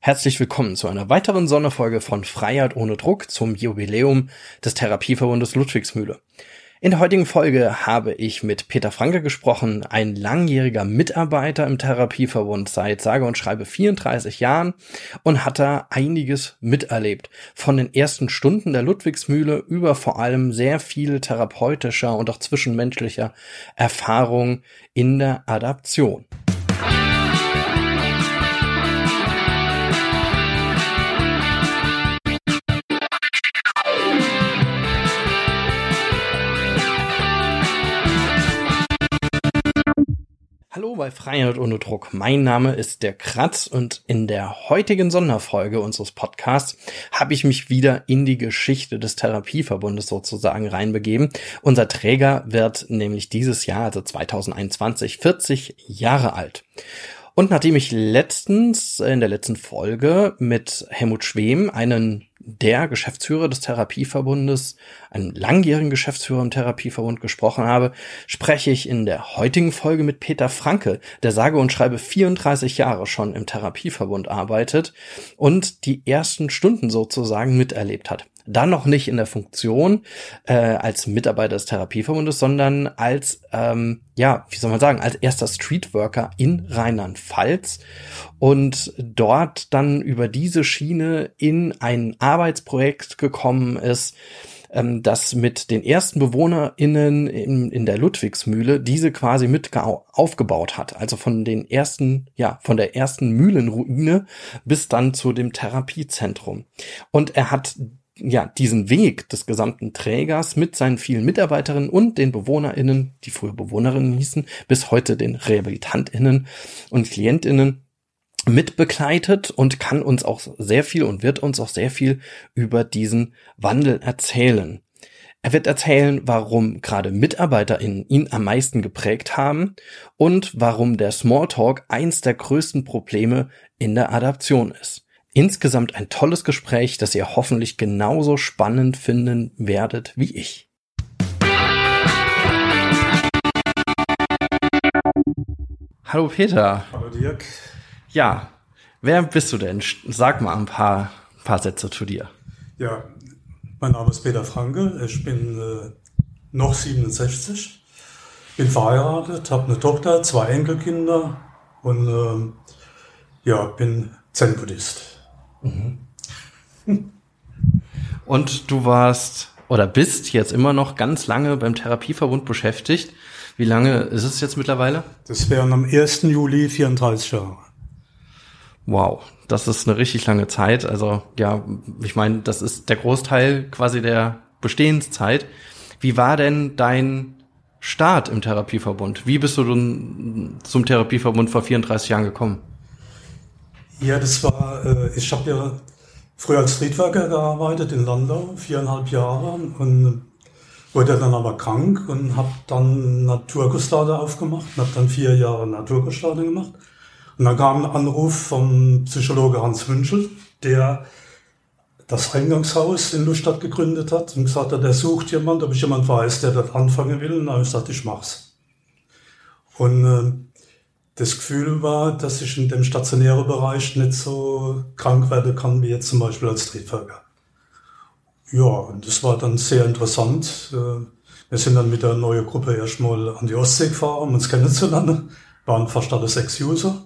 Herzlich willkommen zu einer weiteren Sonderfolge von Freiheit ohne Druck zum Jubiläum des Therapieverbundes Ludwigsmühle. In der heutigen Folge habe ich mit Peter Franke gesprochen, ein langjähriger Mitarbeiter im Therapieverbund seit sage und schreibe 34 Jahren und hat da einiges miterlebt. Von den ersten Stunden der Ludwigsmühle über vor allem sehr viel therapeutischer und auch zwischenmenschlicher Erfahrung in der Adaption. Bei Freiheit ohne Druck. Mein Name ist der Kratz und in der heutigen Sonderfolge unseres Podcasts habe ich mich wieder in die Geschichte des Therapieverbundes sozusagen reinbegeben. Unser Träger wird nämlich dieses Jahr, also 2021, 40 Jahre alt. Und nachdem ich letztens in der letzten Folge mit Helmut Schwem einen der Geschäftsführer des Therapieverbundes, einem langjährigen Geschäftsführer im Therapieverbund gesprochen habe, spreche ich in der heutigen Folge mit Peter Franke, der sage und schreibe 34 Jahre schon im Therapieverbund arbeitet und die ersten Stunden sozusagen miterlebt hat dann noch nicht in der Funktion äh, als Mitarbeiter des Therapieverbundes, sondern als, ähm, ja, wie soll man sagen, als erster Streetworker in Rheinland-Pfalz und dort dann über diese Schiene in ein Arbeitsprojekt gekommen ist, ähm, das mit den ersten BewohnerInnen in, in der Ludwigsmühle diese quasi mit aufgebaut hat. Also von den ersten, ja, von der ersten Mühlenruine bis dann zu dem Therapiezentrum. Und er hat ja, diesen Weg des gesamten Trägers mit seinen vielen Mitarbeiterinnen und den BewohnerInnen, die früher Bewohnerinnen hießen, bis heute den RehabilitantInnen und KlientInnen mit begleitet und kann uns auch sehr viel und wird uns auch sehr viel über diesen Wandel erzählen. Er wird erzählen, warum gerade MitarbeiterInnen ihn am meisten geprägt haben und warum der Smalltalk eins der größten Probleme in der Adaption ist. Insgesamt ein tolles Gespräch, das ihr hoffentlich genauso spannend finden werdet wie ich. Hallo Peter. Hallo Dirk. Ja, wer bist du denn? Sag mal ein paar, paar Sätze zu dir. Ja, mein Name ist Peter Franke. Ich bin äh, noch 67, bin verheiratet, habe eine Tochter, zwei Enkelkinder und äh, ja, bin Zen-Buddhist. Mhm. Und du warst oder bist jetzt immer noch ganz lange beim Therapieverbund beschäftigt. Wie lange ist es jetzt mittlerweile? Das wären am 1. Juli 34 Jahre. Wow, das ist eine richtig lange Zeit. Also ja, ich meine, das ist der Großteil quasi der Bestehenszeit. Wie war denn dein Start im Therapieverbund? Wie bist du zum Therapieverbund vor 34 Jahren gekommen? Ja, das war, äh, ich habe ja früher als Streetworker gearbeitet in Landau, viereinhalb Jahre und wurde dann aber krank und habe dann Naturgustade aufgemacht und habe dann vier Jahre Naturgustade gemacht. Und dann kam ein Anruf vom Psychologe Hans Wünschel, der das Eingangshaus in Lustadt gegründet hat und gesagt hat, er sucht jemand, ob ich jemand weiß, der dort anfangen will. Und dann habe ich gesagt, ich mach's. Und äh, das Gefühl war, dass ich in dem stationären Bereich nicht so krank werden kann wie jetzt zum Beispiel als Triebwerker. Ja, und das war dann sehr interessant. Äh, wir sind dann mit der neuen Gruppe erstmal an die Ostsee gefahren, um uns kennenzulernen. Waren fast alle sechs User.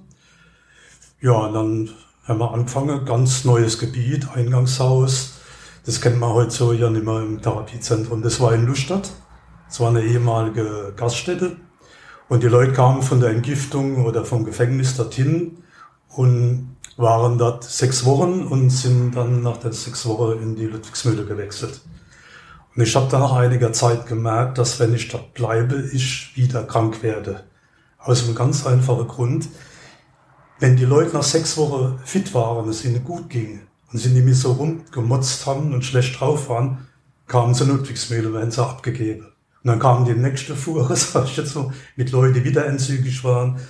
Ja, und dann haben wir angefangen, ganz neues Gebiet, Eingangshaus. Das kennt man heute so ja nicht mehr im Therapiezentrum. Das war in Lustadt. Das war eine ehemalige Gaststätte. Und die Leute kamen von der Entgiftung oder vom Gefängnis dorthin und waren dort sechs Wochen und sind dann nach den sechs Wochen in die Ludwigsmühle gewechselt. Und ich habe dann nach einiger Zeit gemerkt, dass wenn ich dort bleibe, ich wieder krank werde. Aus einem ganz einfachen Grund. Wenn die Leute nach sechs Wochen fit waren, es ihnen gut ging und sie nicht mehr so rumgemotzt haben und schlecht drauf waren, kamen sie in Ludwigsmühle haben sie abgegeben. Und dann kam die nächste Fuhre, sag ich jetzt so, mit Leuten, die wieder entzügig waren,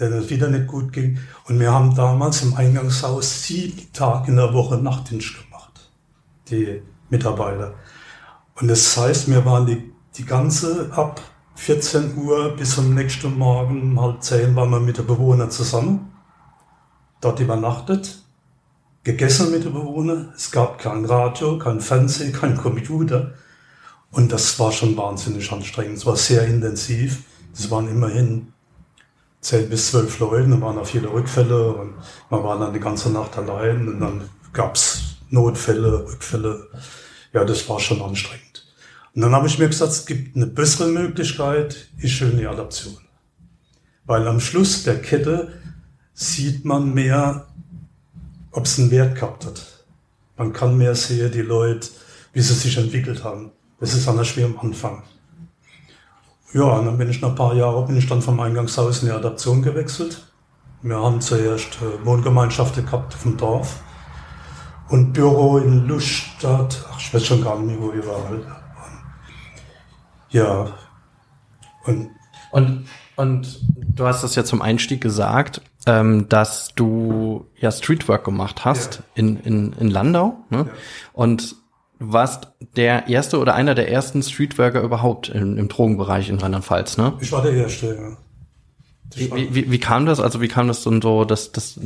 denen es wieder nicht gut ging. Und wir haben damals im Eingangshaus sieben Tage in der Woche Nachtdienst gemacht, die Mitarbeiter. Und das heißt, wir waren die, die ganze ab 14 Uhr bis zum nächsten Morgen um halb zehn waren wir mit der Bewohner zusammen, dort übernachtet. gegessen mit den Bewohnern. Es gab kein Radio, kein Fernsehen, kein Computer. Und das war schon wahnsinnig anstrengend. Es war sehr intensiv. Es waren immerhin zehn bis zwölf Leute, da waren auch viele Rückfälle und man war dann die ganze Nacht allein und dann gab's Notfälle, Rückfälle. Ja, das war schon anstrengend. Und dann habe ich mir gesagt, es gibt eine bessere Möglichkeit, ist schön die Adaption. Weil am Schluss der Kette sieht man mehr, ob es einen Wert gehabt hat. Man kann mehr sehen, die Leute, wie sie sich entwickelt haben. Das ist anders wie am Anfang. Ja, und dann bin ich nach ein paar Jahren bin ich dann vom Eingangshaus in die Adaption gewechselt. Wir haben zuerst äh, Wohngemeinschaften gehabt auf dem Dorf und Büro in Lustadt. Ach, ich weiß schon gar nicht mehr, wo wir waren. Ja. Und, und, und du hast das ja zum Einstieg gesagt, ähm, dass du ja Streetwork gemacht hast ja. in, in, in Landau. Ne? Ja. Und du warst der erste oder einer der ersten Streetworker überhaupt im, im Drogenbereich in Rheinland-Pfalz, ne? Ich war der Erste, ja. Wie, wie, wie kam das? Also wie kam das dann so, dass, dass,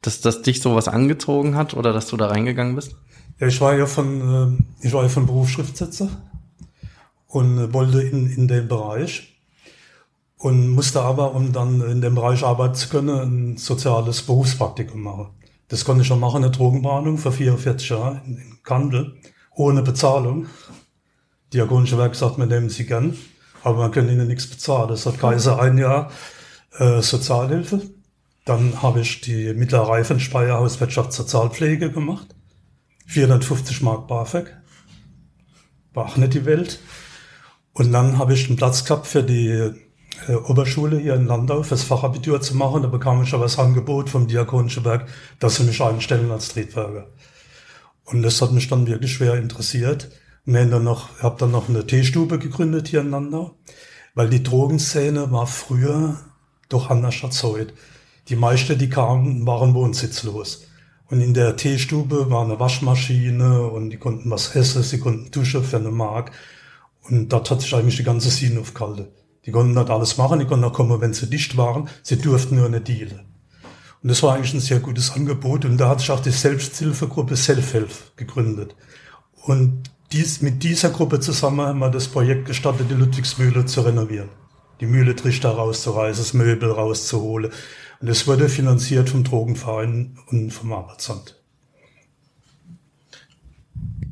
dass, dass dich sowas angezogen hat oder dass du da reingegangen bist? Ja, ich war ja von, äh, ich war ja von Beruf Schriftsetzer und wollte in, in den Bereich und musste aber, um dann in dem Bereich arbeiten zu können, ein soziales Berufspraktikum machen. Das konnte ich schon machen, eine Drogenbehandlung für 44 Jahre in, Kandel, ohne Bezahlung. Diakonische Werk sagt, wir nehmen sie gern, aber man kann ihnen nichts bezahlen. Das hat Kaiser ein Jahr äh, Sozialhilfe. Dann habe ich die mittlere Reife Hauswirtschaft Sozialpflege gemacht. 450 Mark BAföG. War auch nicht die Welt. Und dann habe ich einen Platz gehabt für die Oberschule hier in Landau fürs Fachabitur zu machen. Da bekam ich aber das Angebot vom Diakonischen Werk, dass sie mich einstellen als Triebwerker. Und das hat mich dann wirklich schwer interessiert. Wir haben dann noch, ich habe dann noch eine Teestube gegründet hier in Landau, weil die Drogenszene war früher doch anders heute. Die meisten, die kamen, waren wohnsitzlos. Und in der Teestube war eine Waschmaschine und die konnten was essen, sie konnten duschen für eine Mark. Und dort hat sich eigentlich die ganze Szene aufgehalten. Die konnten dort alles machen, die konnten auch kommen, wenn sie dicht waren. Sie durften nur eine dealen. Und das war eigentlich ein sehr gutes Angebot. Und da hat sich auch die Selbsthilfegruppe Self-Help gegründet. Und dies, mit dieser Gruppe zusammen haben wir das Projekt gestartet, die Ludwigsmühle zu renovieren. Die Mühle Trichter rauszureißen, das Möbel rauszuholen. Und es wurde finanziert vom Drogenverein und vom Arbeitsamt.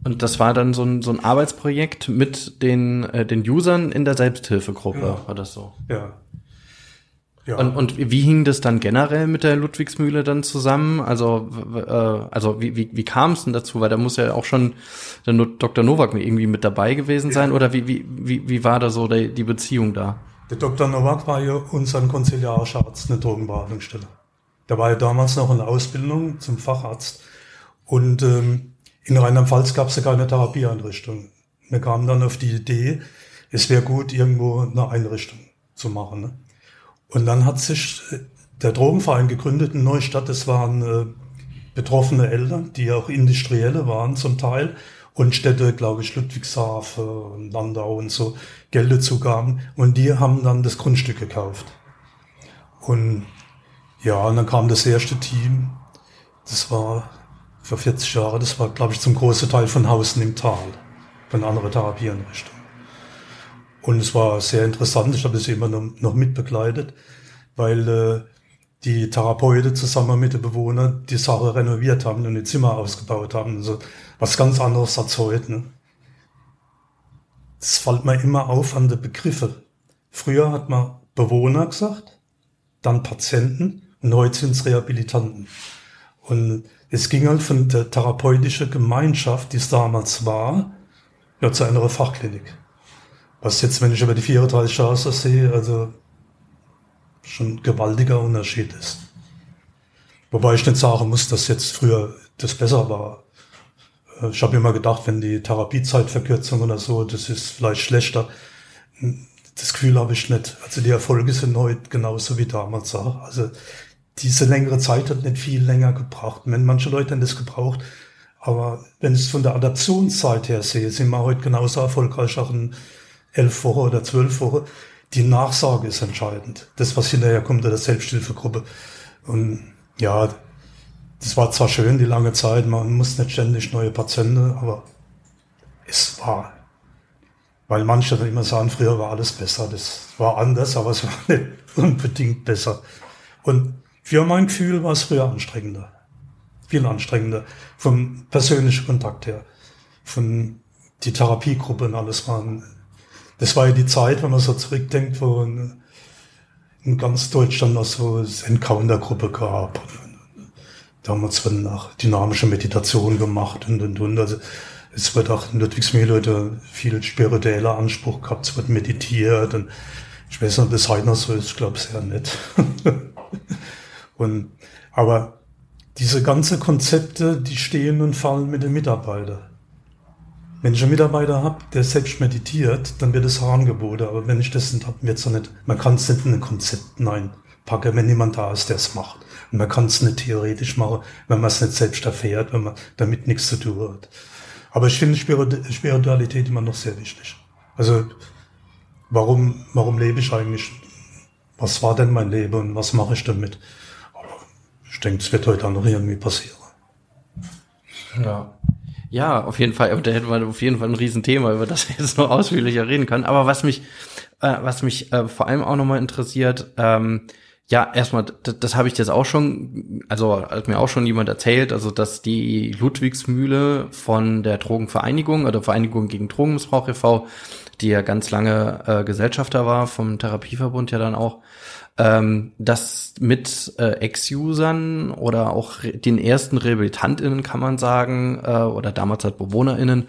Und das war dann so ein, so ein Arbeitsprojekt mit den, äh, den Usern in der Selbsthilfegruppe, ja. war das so? Ja. Ja. Und, und wie hing das dann generell mit der Ludwigsmühle dann zusammen? Also, äh, also wie, wie, wie kam es denn dazu? Weil da muss ja auch schon der Dr. Nowak irgendwie mit dabei gewesen sein. Ja. Oder wie, wie, wie, wie war da so die, die Beziehung da? Der Dr. Nowak war ja unser konziliarischer Arzt, eine Drogenbehandlungsstelle. Der war ja damals noch in der Ausbildung zum Facharzt. Und ähm, in Rheinland-Pfalz gab es ja keine Therapieeinrichtung. Wir kamen dann auf die Idee, es wäre gut, irgendwo eine Einrichtung zu machen. Ne? Und dann hat sich äh, der Drogenverein gegründet in Neustadt. Es waren äh, betroffene Eltern, die auch Industrielle waren zum Teil und Städte, glaube ich, Ludwigshafen, Landau und so, Gelder zugaben. Und die haben dann das Grundstück gekauft. Und ja, und dann kam das erste Team. Das war für 40 Jahre. Das war, glaube ich, zum großen Teil von Hausen im Tal, von anderer Therapieeinrichtung. Und es war sehr interessant. Ich habe das immer noch, mitbegleitet, weil äh, die Therapeuten zusammen mit den Bewohnern die Sache renoviert haben und die Zimmer ausgebaut haben. Also was ganz anderes als heute. Ne? Das fällt mir immer auf an den Begriffe. Früher hat man Bewohner gesagt, dann Patienten und heute sind es Rehabilitanten. Und es ging halt von der therapeutischen Gemeinschaft, die es damals war, ja, zu einer Fachklinik. Was jetzt, wenn ich über die 34 Jahre sehe, also schon ein gewaltiger Unterschied ist. Wobei ich nicht sagen muss, dass jetzt früher das besser war. Äh, ich habe immer gedacht, wenn die Therapiezeitverkürzung oder so, das ist vielleicht schlechter. Das Gefühl habe ich nicht. Also die Erfolge sind heute genauso wie damals. Also diese längere Zeit hat nicht viel länger gebraucht. Wenn manche Leute haben das gebraucht, aber wenn ich es von der Adaptionszeit her sehe, sind wir heute genauso erfolgreich auch in elf Wochen oder zwölf Wochen. Die Nachsage ist entscheidend. Das, was hinterher kommt, der Selbsthilfegruppe. Und ja, das war zwar schön, die lange Zeit, man muss nicht ständig neue Patienten, aber es war, weil manche immer sagen, früher war alles besser, das war anders, aber es war nicht unbedingt besser. Und für mein Gefühl war es früher anstrengender. Viel anstrengender. Vom persönlichen Kontakt her. Von die Therapiegruppe und alles waren. Das war ja die Zeit, wenn man so zurückdenkt, wo in, ganz Deutschland noch so Encounter-Gruppe gab. Damals wurden auch dynamische Meditationen gemacht und und und. Also es wird auch in Ludwigsmühle heute viel spiritueller Anspruch gehabt, es wird meditiert und ich weiß nicht, ob das heute noch so ist, ich glaube sehr nett. und, aber diese ganze Konzepte, die stehen und fallen mit den Mitarbeitern. Wenn ich einen Mitarbeiter habe, der selbst meditiert, dann wird es angeboten. Aber wenn ich das nicht habe, wird es nicht, man kann es nicht in ein Konzept hineinpacken, wenn jemand da ist, der es macht. Und man kann es nicht theoretisch machen, wenn man es nicht selbst erfährt, wenn man damit nichts zu tun hat. Aber ich finde Spiritualität immer noch sehr wichtig. Also, warum, warum lebe ich eigentlich? Was war denn mein Leben und was mache ich damit? Ich denke, es wird heute auch noch irgendwie passieren. Ja. Ja, auf jeden Fall. Da hätten wir auf jeden Fall ein Riesenthema, über das wir jetzt noch ausführlicher reden können. Aber was mich, äh, was mich äh, vor allem auch nochmal interessiert, ähm, ja, erstmal, das, das habe ich jetzt auch schon, also hat mir auch schon jemand erzählt, also dass die Ludwigsmühle von der Drogenvereinigung oder Vereinigung gegen Drogenmissbrauch e.V., die ja ganz lange äh, Gesellschafter war, vom Therapieverbund ja dann auch, ähm, dass mit äh, Ex-Usern oder auch den ersten RehabilitantInnen kann man sagen, äh, oder damals halt BewohnerInnen,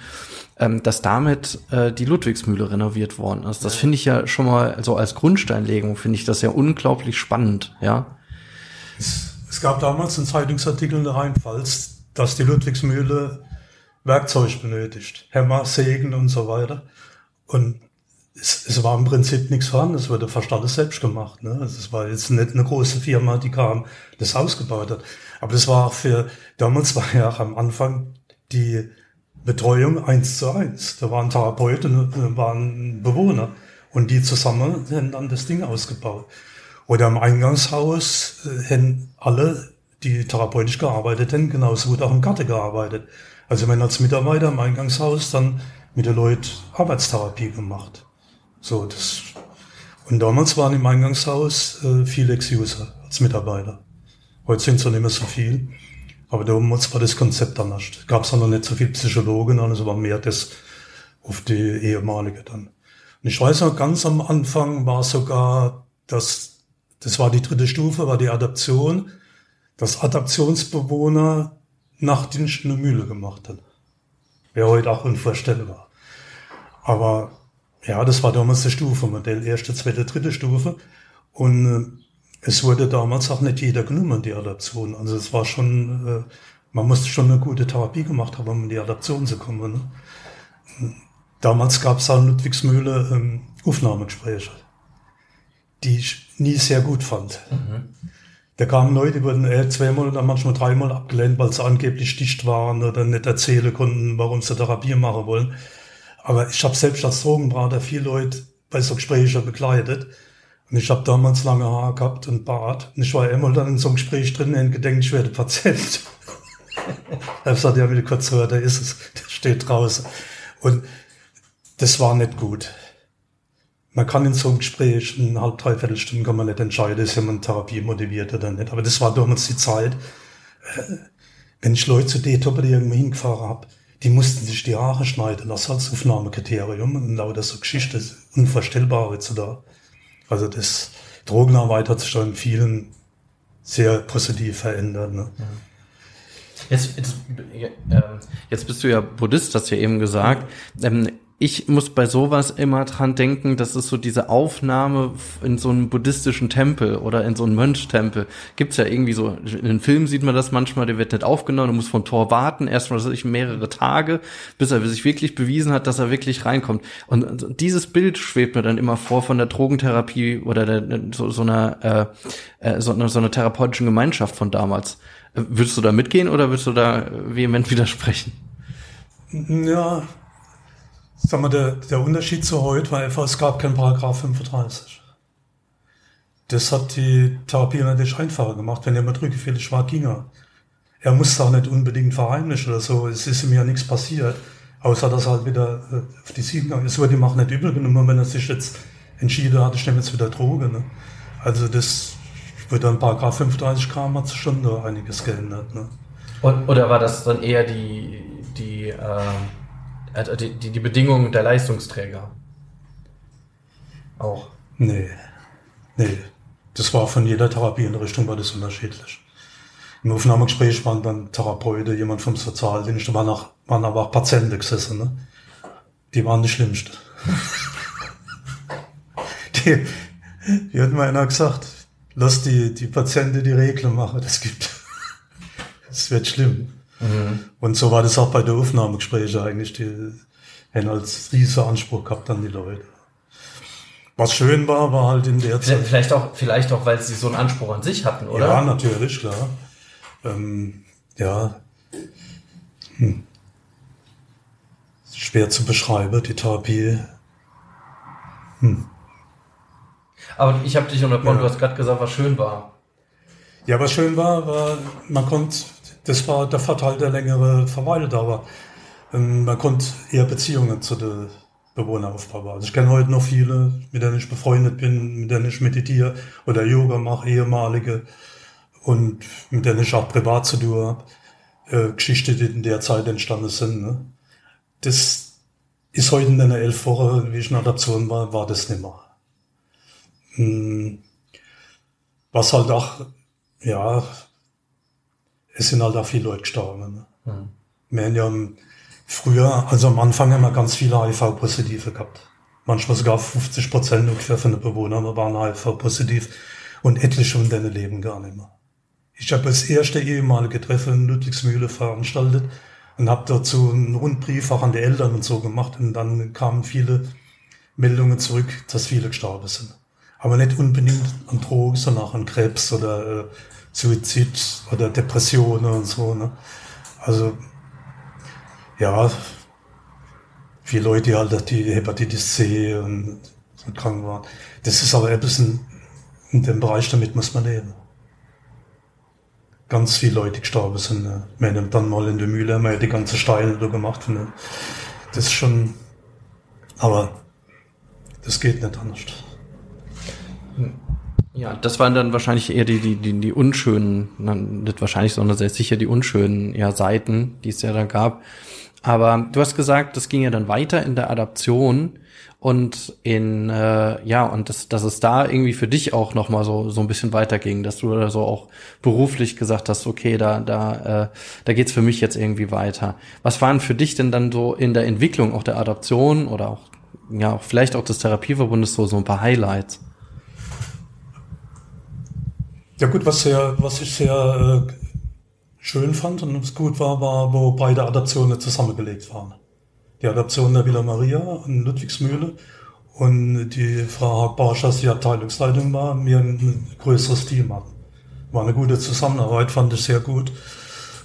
ähm, dass damit äh, die Ludwigsmühle renoviert worden ist. Das finde ich ja schon mal, also als Grundsteinlegung finde ich das ja unglaublich spannend, ja. Es, es gab damals einen Zeitungsartikel in der Rheinpfalz, dass die Ludwigsmühle Werkzeug benötigt. Hämmer, Sägen und so weiter. Und es, es war im Prinzip nichts vorhanden, es wurde fast alles selbst gemacht. Ne? Also es war jetzt nicht eine große Firma, die kam, das ausgebaut hat. Aber das war auch für, damals war ja auch am Anfang die Betreuung eins zu eins. Da waren Therapeuten und waren Bewohner. Und die zusammen haben dann das Ding ausgebaut. Oder im Eingangshaus äh, haben alle, die therapeutisch gearbeitet haben, genauso gut auch im Garten gearbeitet. Also wenn als Mitarbeiter im Eingangshaus dann mit den Leuten Arbeitstherapie gemacht. So, das, und damals waren im Eingangshaus äh, viele Ex-User als Mitarbeiter. Heute sind es ja nicht mehr so viel. Aber damals war das Konzept anders. Gab es noch nicht so viel Psychologen, also war mehr das auf die ehemalige dann. Und ich weiß noch, ganz am Anfang war sogar das, das war die dritte Stufe, war die Adaption, dass Adaptionsbewohner Nachtdienst in der Mühle gemacht hat. Wäre heute auch unvorstellbar. Aber ja, das war damals das Stufenmodell, erste, zweite, dritte Stufe. Und äh, es wurde damals auch nicht jeder genommen, die Adaption. Also es war schon, äh, man musste schon eine gute Therapie gemacht haben, um in die Adaption zu kommen. Ne? Damals gab es an Ludwigsmühle ähm, Aufnahmegespräche, die ich nie sehr gut fand. Mhm. Da kamen Leute, die wurden äh, zweimal oder manchmal dreimal abgelehnt, weil sie angeblich dicht waren oder nicht erzählen konnten, warum sie Therapie machen wollen. Aber ich habe selbst als Drogenberater viele Leute bei so Gesprächen begleitet. Und ich habe damals lange Haare gehabt und Bart. Und ich war immer dann in so einem Gespräch drin und gedenkt, ich werde Patient. er hat gesagt, ja, wieder kurz hört, da ist es, der steht draußen. Und das war nicht gut. Man kann in so einem Gespräch eine halb, dreiviertel Stunden kann man nicht entscheiden, ist jemand Therapie motiviert oder nicht. Aber das war damals die Zeit, äh, wenn ich Leute zu Detop oder irgendwo hingefahren habe, die mussten sich die Haare schneiden, das Aufnahmekriterium. Und lauter so Geschichte, unvorstellbar heutzutage. Also das Drogenarbeit hat sich da in vielen sehr positiv verändert. Ne? Jetzt, jetzt, äh, jetzt bist du ja Buddhist, hast du ja eben gesagt. Ähm, ich muss bei sowas immer dran denken, das ist so diese Aufnahme in so einem buddhistischen Tempel oder in so einem Mönchtempel. Gibt's ja irgendwie so, in den Filmen sieht man das manchmal, der wird nicht aufgenommen, du musst vom Tor warten, erstmal ich mehrere Tage, bis er sich wirklich bewiesen hat, dass er wirklich reinkommt. Und dieses Bild schwebt mir dann immer vor von der Drogentherapie oder der, so, so einer äh, äh so, einer, so einer therapeutischen Gemeinschaft von damals. Würdest du da mitgehen oder würdest du da vehement widersprechen? Ja, Sag mal, der, der Unterschied zu heute war einfach, es gab keinen Paragraph 35. Das hat die Therapie natürlich einfacher gemacht. Wenn jemand rückfällig war, ging er. er muss auch nicht unbedingt verheimlichen oder so. Es ist ihm ja nichts passiert, außer dass er halt wieder äh, auf die Siegen gegangen ist. Es wurde ihm auch nicht übel genommen, wenn er sich jetzt entschieden hat, ich nehme jetzt wieder Droge. Ne? Also das wird dann Paragraph 35 Gramm hat schon da einiges geändert. Ne? Und, oder war das dann eher die, die, äh, die, die, die Bedingungen der Leistungsträger? Auch? Nee. Nee. Das war von jeder Therapie in Richtung war das unterschiedlich. Im Aufnahmegespräch waren dann Therapeute, jemand vom Sozialdienst, waren, auch, waren aber auch Patienten gesessen. Ne? Die waren die Schlimmsten. die, die hat mir einer gesagt, lass die, die Patienten die Regeln machen, das gibt, das wird schlimm. Mhm. Und so war das auch bei der Aufnahmegespräche eigentlich, die haben als riesen Anspruch gehabt an die Leute. Was schön war, war halt in der Zeit. Vielleicht auch, vielleicht auch, weil sie so einen Anspruch an sich hatten, oder? Ja, natürlich, klar. Ähm, ja. Hm. Schwer zu beschreiben, die Therapie. Hm. Aber ich habe dich unterbrochen, ja. du hast gerade gesagt, was schön war. Ja, was schön war, war, man konnte, das war der Vorteil der längere Verweildauer. Ähm, man konnte eher Beziehungen zu den Bewohnern aufbauen. Also ich kenne heute noch viele, mit denen ich befreundet bin, mit denen ich meditiere oder Yoga mache, ehemalige und mit denen ich auch privat zu tun habe. Äh, Geschichten, die in der Zeit entstanden sind. Ne? Das ist heute in den elf Wochen, wie ich in Adaption war, war das nicht mehr. Hm. Was halt auch, ja, es sind halt auch viele Leute gestorben. Ne? Mhm. Wir haben ja früher, also am Anfang haben wir ganz viele HIV-Positive gehabt. Manchmal sogar 50 Prozent ungefähr von den Bewohnern waren HIV-positiv und etliche von denen leben gar nicht mehr. Ich habe das erste ehemalige Treffen in Ludwigsmühle veranstaltet und habe dazu einen Rundbrief auch an die Eltern und so gemacht und dann kamen viele Meldungen zurück, dass viele gestorben sind aber nicht unbedingt an Drogen, sondern auch an Krebs oder äh, Suizid oder Depressionen und so. Ne? Also ja, viele Leute, halt die Hepatitis C und so krank waren. Das ist aber ein bisschen in dem Bereich, damit muss man leben. Ganz viele Leute gestorben sind. Ne? Wir haben dann mal in der Mühle haben wir die ganze Steine da gemacht. Ne? Das ist schon, aber das geht nicht anders. Ja, das waren dann wahrscheinlich eher die, die, die, die unschönen, nicht wahrscheinlich, sondern sehr sicher die unschönen ja, Seiten, die es ja da gab. Aber du hast gesagt, das ging ja dann weiter in der Adaption und in äh, ja und das, dass es da irgendwie für dich auch noch mal so so ein bisschen weiterging, dass du da so auch beruflich gesagt hast, okay, da da äh, da geht's für mich jetzt irgendwie weiter. Was waren für dich denn dann so in der Entwicklung auch der Adaption oder auch ja vielleicht auch des Therapieverbundes so so ein paar Highlights? Ja gut, was, sehr, was ich sehr äh, schön fand und was gut war, war, wo beide Adaptionen zusammengelegt waren. Die Adaption der Villa Maria in Ludwigsmühle und die Frau Haag-Barschas, die Abteilungsleitung war, mir ein größeres Team hatten. War eine gute Zusammenarbeit, fand ich sehr gut.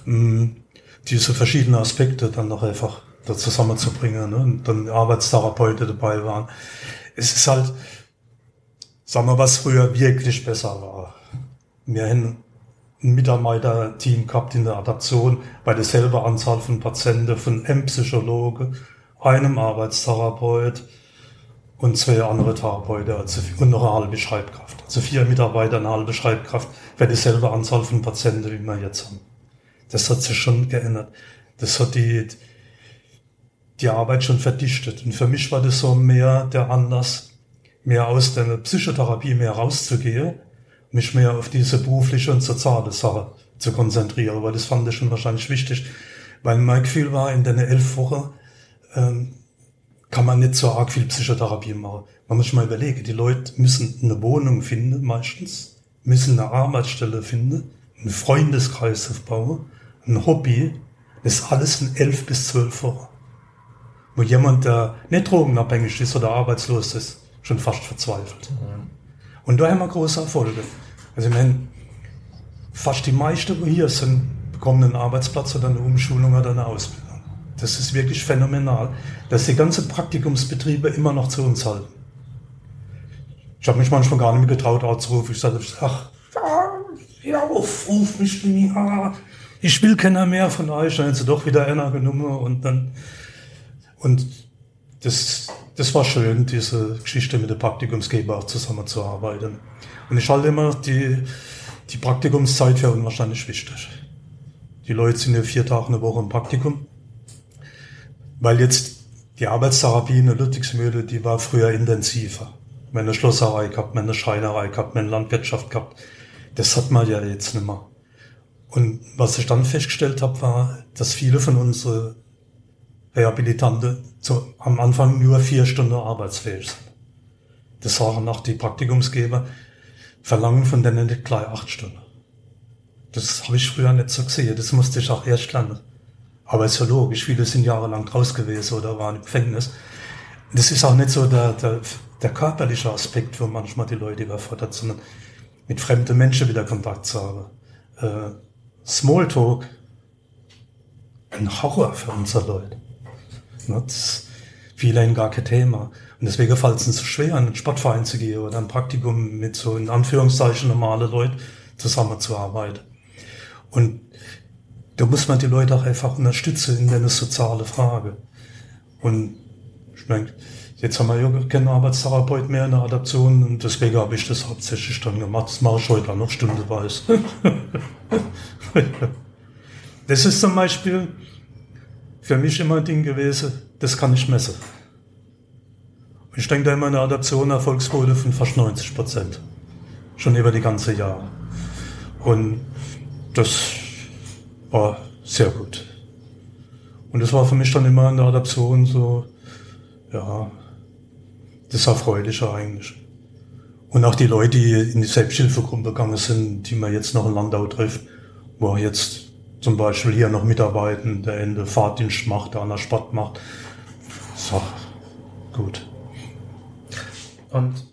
Ähm, diese verschiedenen Aspekte dann noch einfach da zusammenzubringen ne? und dann Arbeitstherapeuten dabei waren. Es ist halt, sagen wir, was früher wirklich besser war wir haben ein Mitarbeiterteam gehabt in der Adaption bei derselben Anzahl von Patienten, von einem Psychologe, einem Arbeitstherapeut und zwei andere Therapeuten also, und noch eine halbe Schreibkraft. Also vier Mitarbeiter, eine halbe Schreibkraft für dieselbe Anzahl von Patienten, wie wir jetzt haben. Das hat sich schon geändert. Das hat die, die Arbeit schon verdichtet. Und für mich war das so mehr der Anlass, mehr aus der Psychotherapie mehr rauszugehen mich mehr auf diese berufliche und soziale Sache zu konzentrieren, weil das fand ich schon wahrscheinlich wichtig, weil mein Gefühl war, in den elf Wochen ähm, kann man nicht so arg viel Psychotherapie machen. Man muss sich mal überlegen, die Leute müssen eine Wohnung finden, meistens, müssen eine Arbeitsstelle finden, einen Freundeskreis aufbauen, ein Hobby, das ist alles in elf bis zwölf Wochen. Wo jemand, der nicht drogenabhängig ist oder arbeitslos ist, schon fast verzweifelt. Mhm. Und da haben wir große Erfolge. Also ich meine, fast die meisten, die hier sind, bekommen einen Arbeitsplatz oder eine Umschulung oder eine Ausbildung. Das ist wirklich phänomenal, dass die ganzen Praktikumsbetriebe immer noch zu uns halten. Ich habe mich manchmal gar nicht mehr getraut, anzurufen. Ich sagte, ach, ja, ruf mich nie, ah, ich will keiner mehr von euch, dann haben sie doch wieder einer genommen und dann, und das, das war schön, diese Geschichte mit der Praktikumsgeber auch zusammenzuarbeiten. Und ich halte immer die, die Praktikumszeit für unwahrscheinlich wichtig. Die Leute sind ja vier Tage eine Woche im Praktikum, weil jetzt die Arbeitstherapie in der Ludwigsmühle, die war früher intensiver. Wir haben eine Schlosserei gehabt, wir haben eine Schreinerei gehabt, haben Landwirtschaft gehabt. Das hat man ja jetzt nicht mehr. Und was ich dann festgestellt habe, war, dass viele von unseren Rehabilitanten zu, am Anfang nur vier Stunden arbeitsfähig sind. Das sagen nach die Praktikumsgeber, verlangen von denen nicht gleich acht Stunden. Das habe ich früher nicht so gesehen, das musste ich auch erst lernen. Aber ist ja logisch, viele sind jahrelang draus gewesen oder waren im Gefängnis. Das ist auch nicht so der, der, der körperliche Aspekt, wo manchmal die Leute überfordert, sondern mit fremden Menschen wieder Kontakt zu haben. Äh, Smalltalk, ein Horror für unsere Leute. Das viele gar kein Thema. Und deswegen fällt es uns so schwer, in einen Sportverein zu gehen oder ein Praktikum mit so in Anführungszeichen normale Leute zusammenzuarbeiten. Und da muss man die Leute auch einfach unterstützen in der soziale Frage. Und ich meine, jetzt haben wir ja keinen Arbeitstherapeut mehr in der Adaption und deswegen habe ich das hauptsächlich dann gemacht. Das mache ich heute auch noch stundenweise. das ist zum Beispiel für mich immer ein Ding gewesen, das kann ich messen. Ich denke da immer eine Adaption Erfolgsquote von fast 90 Prozent. Schon über die ganze Jahre. Und das war sehr gut. Und das war für mich dann immer in der Adaption so, ja, das Erfreuliche eigentlich. Und auch die Leute, die in die Selbsthilfegruppe gegangen sind, die man jetzt noch in Landau trifft, wo jetzt zum Beispiel hier noch mitarbeiten, der Ende Fahrtdienst macht, der an der Sport macht. So, gut. Und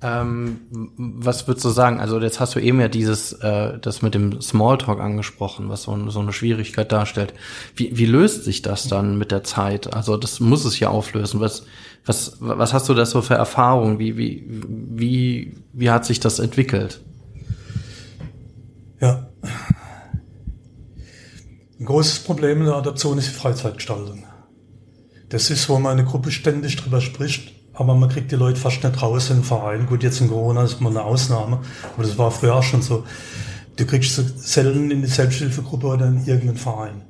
ähm, was würdest du sagen? Also jetzt hast du eben ja dieses, äh, das mit dem Smalltalk angesprochen, was so, so eine Schwierigkeit darstellt. Wie, wie löst sich das dann mit der Zeit? Also das muss es ja auflösen. Was, was, was hast du da so für Erfahrungen? Wie, wie, wie, wie hat sich das entwickelt? Ja. Ein großes Problem in der Adoption ist die Freizeitgestaltung. Das ist, wo man eine Gruppe ständig drüber spricht aber man kriegt die Leute fast nicht raus in den Verein. Gut, jetzt in Corona ist mal eine Ausnahme, aber das war früher auch schon so. Du kriegst sie selten in die Selbsthilfegruppe oder in irgendeinen Verein.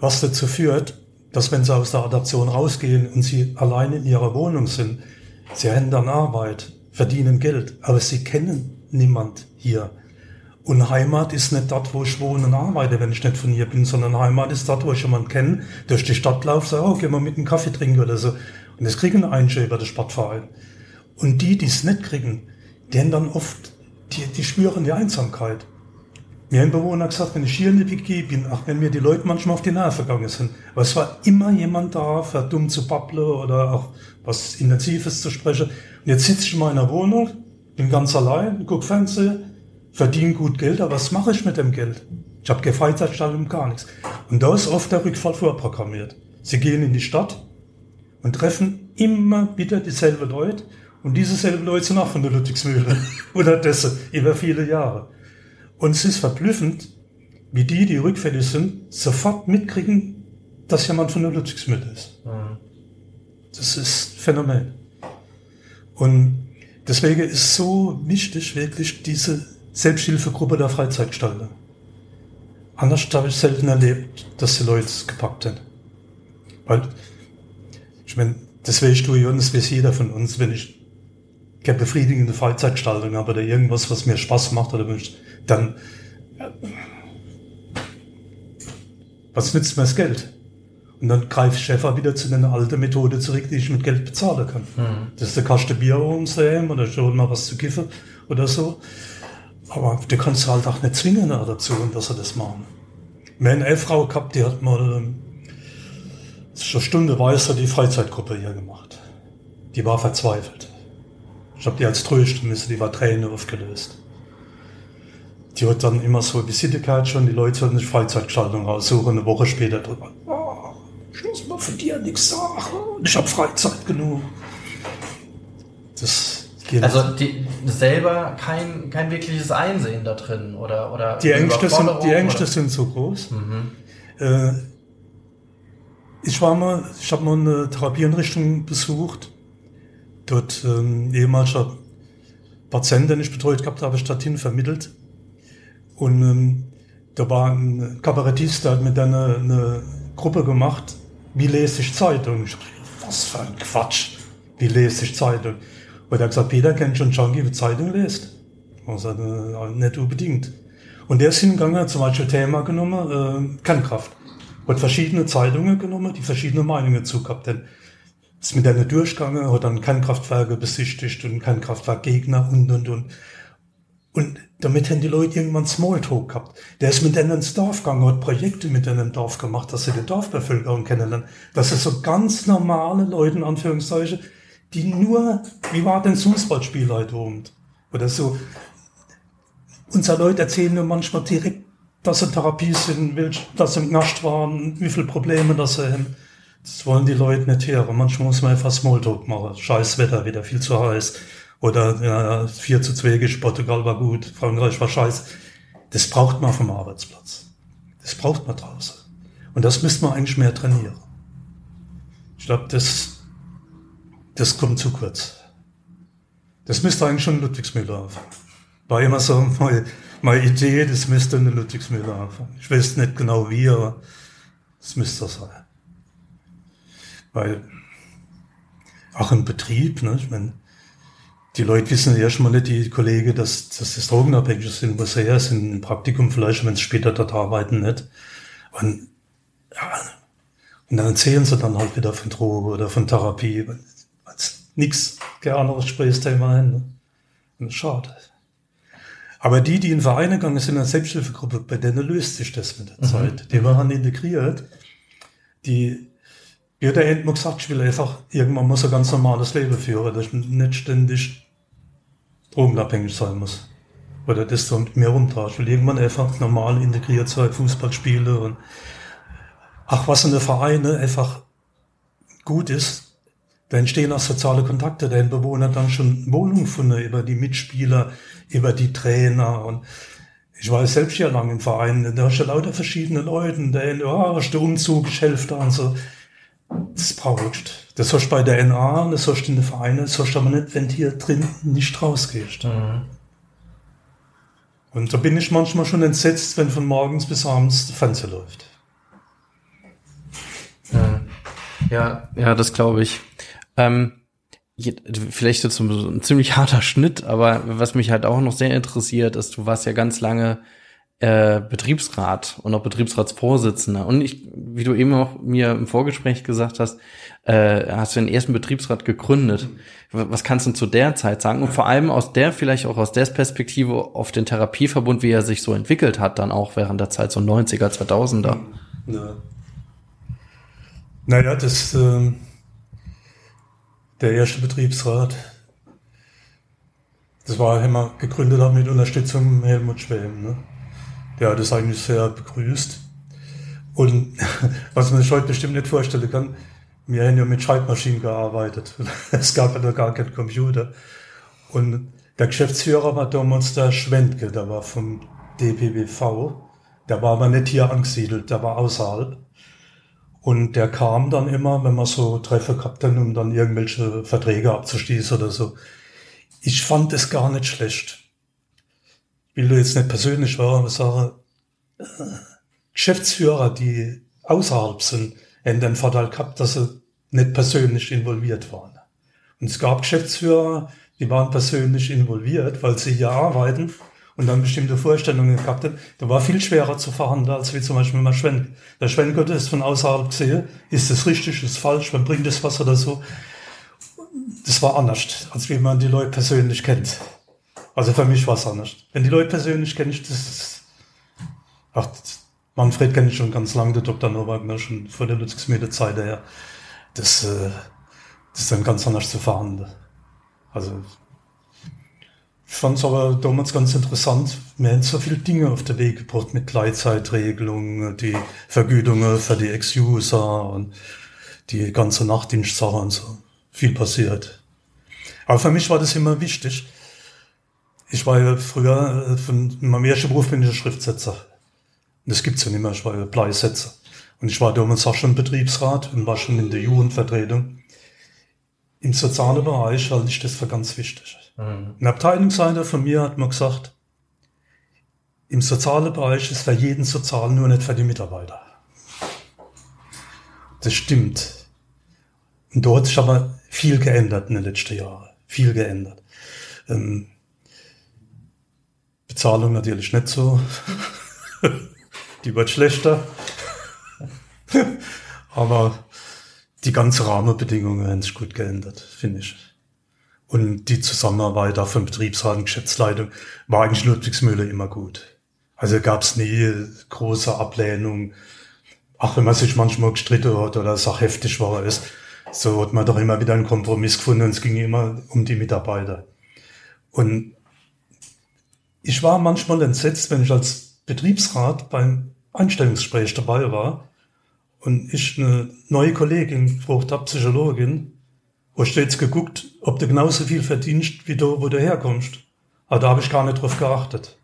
Was dazu führt, dass wenn sie aus der Adaption rausgehen und sie allein in ihrer Wohnung sind, sie haben dann Arbeit, verdienen Geld, aber sie kennen niemand hier. Und Heimat ist nicht dort, wo ich wohne und arbeite, wenn ich nicht von hier bin, sondern Heimat ist dort, wo ich jemanden kenne, durch die Stadt laufe, sage, oh, geh mal mit einem Kaffee trinken oder so. Und das kriegen einige über den Sportverein. Und die, die es nicht kriegen, die haben dann oft, die, die spüren die Einsamkeit. Mir haben Bewohner gesagt, wenn ich hier in die WG bin, auch wenn mir die Leute manchmal auf die Nerven gegangen sind, aber es war immer jemand da, für dumm zu babbeln oder auch was Intensives zu sprechen. Und jetzt sitze ich in meiner Wohnung, bin ganz allein, gucke Fernsehen, verdiene gut Geld, aber was mache ich mit dem Geld? Ich habe keine Freizeitstellung, gar nichts. Und da ist oft der Rückfall vorprogrammiert. Sie gehen in die Stadt, und treffen immer wieder dieselben Leute. Und diese selben Leute sind auch von der Ludwigsmühle oder dessen über viele Jahre. Und es ist verblüffend, wie die, die rückfällig sind, sofort mitkriegen, dass jemand von der Ludwigsmühle ist. Mhm. Das ist Phänomen. Und deswegen ist so wichtig wirklich diese Selbsthilfegruppe der Freizeitgestalter. Anders habe ich selten erlebt, dass die Leute es gepackt haben. Weil ich meine, das weißt du ja und das weiß jeder von uns, wenn ich keine befriedigende Freizeitgestaltung habe oder irgendwas, was mir Spaß macht oder wünscht, dann was nützt mir das Geld? Und dann greife ich einfach wieder zu einer alten Methode zurück, die ich mit Geld bezahlen kann. Mhm. Das ist der Kaste Bier umsehen oder schon mal was zu kiffen oder so. Aber du kannst halt auch nicht zwingen dazu, dass sie das machen. Wir haben eine Frau gehabt, die hat mal ähm, zur Stunde weiter die Freizeitgruppe hier gemacht. Die war verzweifelt. Ich habe die als trösten müssen, die war Tränen aufgelöst. Die hat dann immer so Visitenkarte schon, die Leute sollten sich Freizeitgestaltung raussuchen, eine Woche später drüber. Oh, ich muss mal von dir nichts sagen, ich habe Freizeit genug. Das Also die, selber kein, kein wirkliches Einsehen da drin oder oder die Ängste sind die Ängste sind so groß. Mhm. Äh, ich war mal, ich habe mal eine Therapieeinrichtung besucht. Dort ähm, ehemaliger Patient, den ich betreut gehabt habe, ich dorthin vermittelt. Und ähm, da war ein Kabarettist, der hat mit einer eine Gruppe gemacht, wie lese ich Zeitung? Ich dachte, was für ein Quatsch, wie lese ich Zeitung? Und er hat gesagt, Peter kennt schon Junkie, wie Zeitung liest. Also äh, nicht unbedingt. Und der ist hingegangen, hat zum Beispiel Thema genommen, äh, Kernkraft. Hat verschiedene Zeitungen genommen, die verschiedene Meinungen zu gehabt. Denn ist mit denen durchgegangen, hat dann Kernkraftwerke besichtigt und Kernkraftwerkgegner und, und, und. Und damit haben die Leute irgendwann Smalltalk gehabt. Der ist mit denen ins Dorf gegangen, hat Projekte mit denen im Dorf gemacht, dass sie die Dorfbevölkerung kennenlernen. Das ist so ganz normale Leute, in Anführungszeichen, die nur, wie war denn das Fußballspiel heute Abend? Oder so. Unsere Leute erzählen nur manchmal direkt, dass sie in Therapie sind, dass sie im Knast waren, wie viele Probleme das sie haben. Das wollen die Leute nicht hören. Manchmal muss man einfach Smalltalk machen. Scheiß Wetter, wieder viel zu heiß oder ja, 4 zu 2 gegen Portugal war gut, Frankreich war scheiße. Das braucht man vom Arbeitsplatz. Das braucht man draußen. Und das müsste man eigentlich mehr trainieren. Ich glaube, das, das kommt zu kurz. Das müsste eigentlich schon Ludwigsmüller anfangen. War immer so meine, meine Idee, das müsste eine Ludwigsmüller anfangen. Ich weiß nicht genau wie, aber es müsste das sein. Weil auch im Betrieb, ne, ich meine, die Leute wissen ja schon mal nicht, die Kollegen, dass, dass das Drogenabhängige sind, was sie her sind, im Praktikum vielleicht, wenn sie später dort arbeiten, nicht. Und, ja, und dann erzählen sie dann halt wieder von Droge oder von Therapie. Nix, kein anderes Gesprächsthema hin. Ne? Schade. Aber die, die in Vereine gegangen sind, in einer Selbsthilfegruppe, bei denen löst sich das mit der mhm. Zeit. Die waren integriert. Die, wie hat der Endmo gesagt, ich will einfach, irgendwann muss ein ganz normales Leben führen, dass ich nicht ständig drogenabhängig sein muss. Oder das so mit mir rumtauscht. Weil irgendwann einfach normal integriert sein, Fußball spiele und ach, was in der Vereine einfach gut ist, da entstehen auch soziale Kontakte, da Bewohner dann schon Wohnungen gefunden über die Mitspieler, über die Trainer und ich war selbst ja lange im Verein, da hast du lauter verschiedene Leute, der, ja, hast du Umzug, ich helfe da und so. Das brauchst Das hast du bei der NA, das hast du in den Vereinen, das hast du aber nicht, wenn du hier drin nicht rausgehst. Mhm. Und da bin ich manchmal schon entsetzt, wenn von morgens bis abends der Fernseher läuft. Ja, ja, das glaube ich. Ähm, vielleicht jetzt ein ziemlich harter Schnitt, aber was mich halt auch noch sehr interessiert, ist, du warst ja ganz lange äh, Betriebsrat und auch Betriebsratsvorsitzender. Und ich, wie du eben auch mir im Vorgespräch gesagt hast, äh, hast du den ersten Betriebsrat gegründet. Was kannst du zu der Zeit sagen? Und vor allem aus der, vielleicht auch aus der Perspektive auf den Therapieverbund, wie er sich so entwickelt hat, dann auch während der Zeit so 90er, 2000er. Ja. Naja, das, äh, der erste Betriebsrat, das war immer gegründet auch mit Unterstützung Helmut Schwem. Ne? der hat es eigentlich sehr begrüßt. Und was man sich heute bestimmt nicht vorstellen kann, wir haben ja mit Schreibmaschinen gearbeitet. Es gab ja noch gar keinen Computer. Und der Geschäftsführer war damals der Schwendke, der war vom DPBV. Der war aber nicht hier angesiedelt, der war außerhalb. Und der kam dann immer, wenn wir so Treffer gehabt haben, um dann irgendwelche Verträge abzuschließen oder so. Ich fand es gar nicht schlecht will du jetzt nicht persönlich war, aber sage, äh, Geschäftsführer, die außerhalb sind, haben den Vorteil gehabt, dass sie nicht persönlich involviert waren. Und es gab Geschäftsführer, die waren persönlich involviert, weil sie hier arbeiten und dann bestimmte Vorstellungen gehabt haben. Da war viel schwerer zu verhandeln, als wie zum Beispiel mal Schwenk. Der Schwenk hat es von außerhalb gesehen, ist das richtig, ist das falsch, man bringt das was oder so. Das war anders, als wie man die Leute persönlich kennt. Also für mich war es anders. Wenn die Leute persönlich kenne das ist, ach, Manfred kenne ich schon ganz lange, der Dr. Nowak, schon vor der Ludwigsmede-Zeit her. Das, äh, das ist dann ganz anders zu verhandeln. Also, ich fand es aber damals ganz interessant. Wir haben so viele Dinge auf den Weg gebracht mit Gleitzeitregelungen, die Vergütungen für die Ex-User und die ganze Nachtdienstsache und so. Viel passiert. Aber für mich war das immer wichtig. Ich war ja früher, äh, von meinem ersten Beruf bin ich ein Schriftsetzer. Und das gibt's ja nicht mehr, ich war ja Bleisetzer. Und ich war damals auch schon Betriebsrat und war schon in der Jugendvertretung. Im sozialen Bereich halte ich das für ganz wichtig. Mhm. Ein Abteilungsleiter von mir hat mir gesagt, im sozialen Bereich ist für jeden sozial, nur nicht für die Mitarbeiter. Das stimmt. Und dort ist aber viel geändert in den letzten Jahren. Viel geändert. Ähm, Bezahlung natürlich nicht so. die wird schlechter. aber die ganze Rahmenbedingungen haben sich gut geändert, finde ich. Und die Zusammenarbeit auch von Betriebsrat und Geschäftsleitung war eigentlich Ludwigsmühle immer gut. Also gab es nie große Ablehnung. Ach, wenn man sich manchmal gestritten hat oder es auch heftig war, ist, so hat man doch immer wieder einen Kompromiss gefunden und es ging immer um die Mitarbeiter. Und ich war manchmal entsetzt, wenn ich als Betriebsrat beim Einstellungsgespräch dabei war und ich eine neue Kollegin gefragt habe, Psychologin, wo stets geguckt, ob du genauso viel verdienst, wie du, wo du herkommst. Aber da habe ich gar nicht drauf geachtet.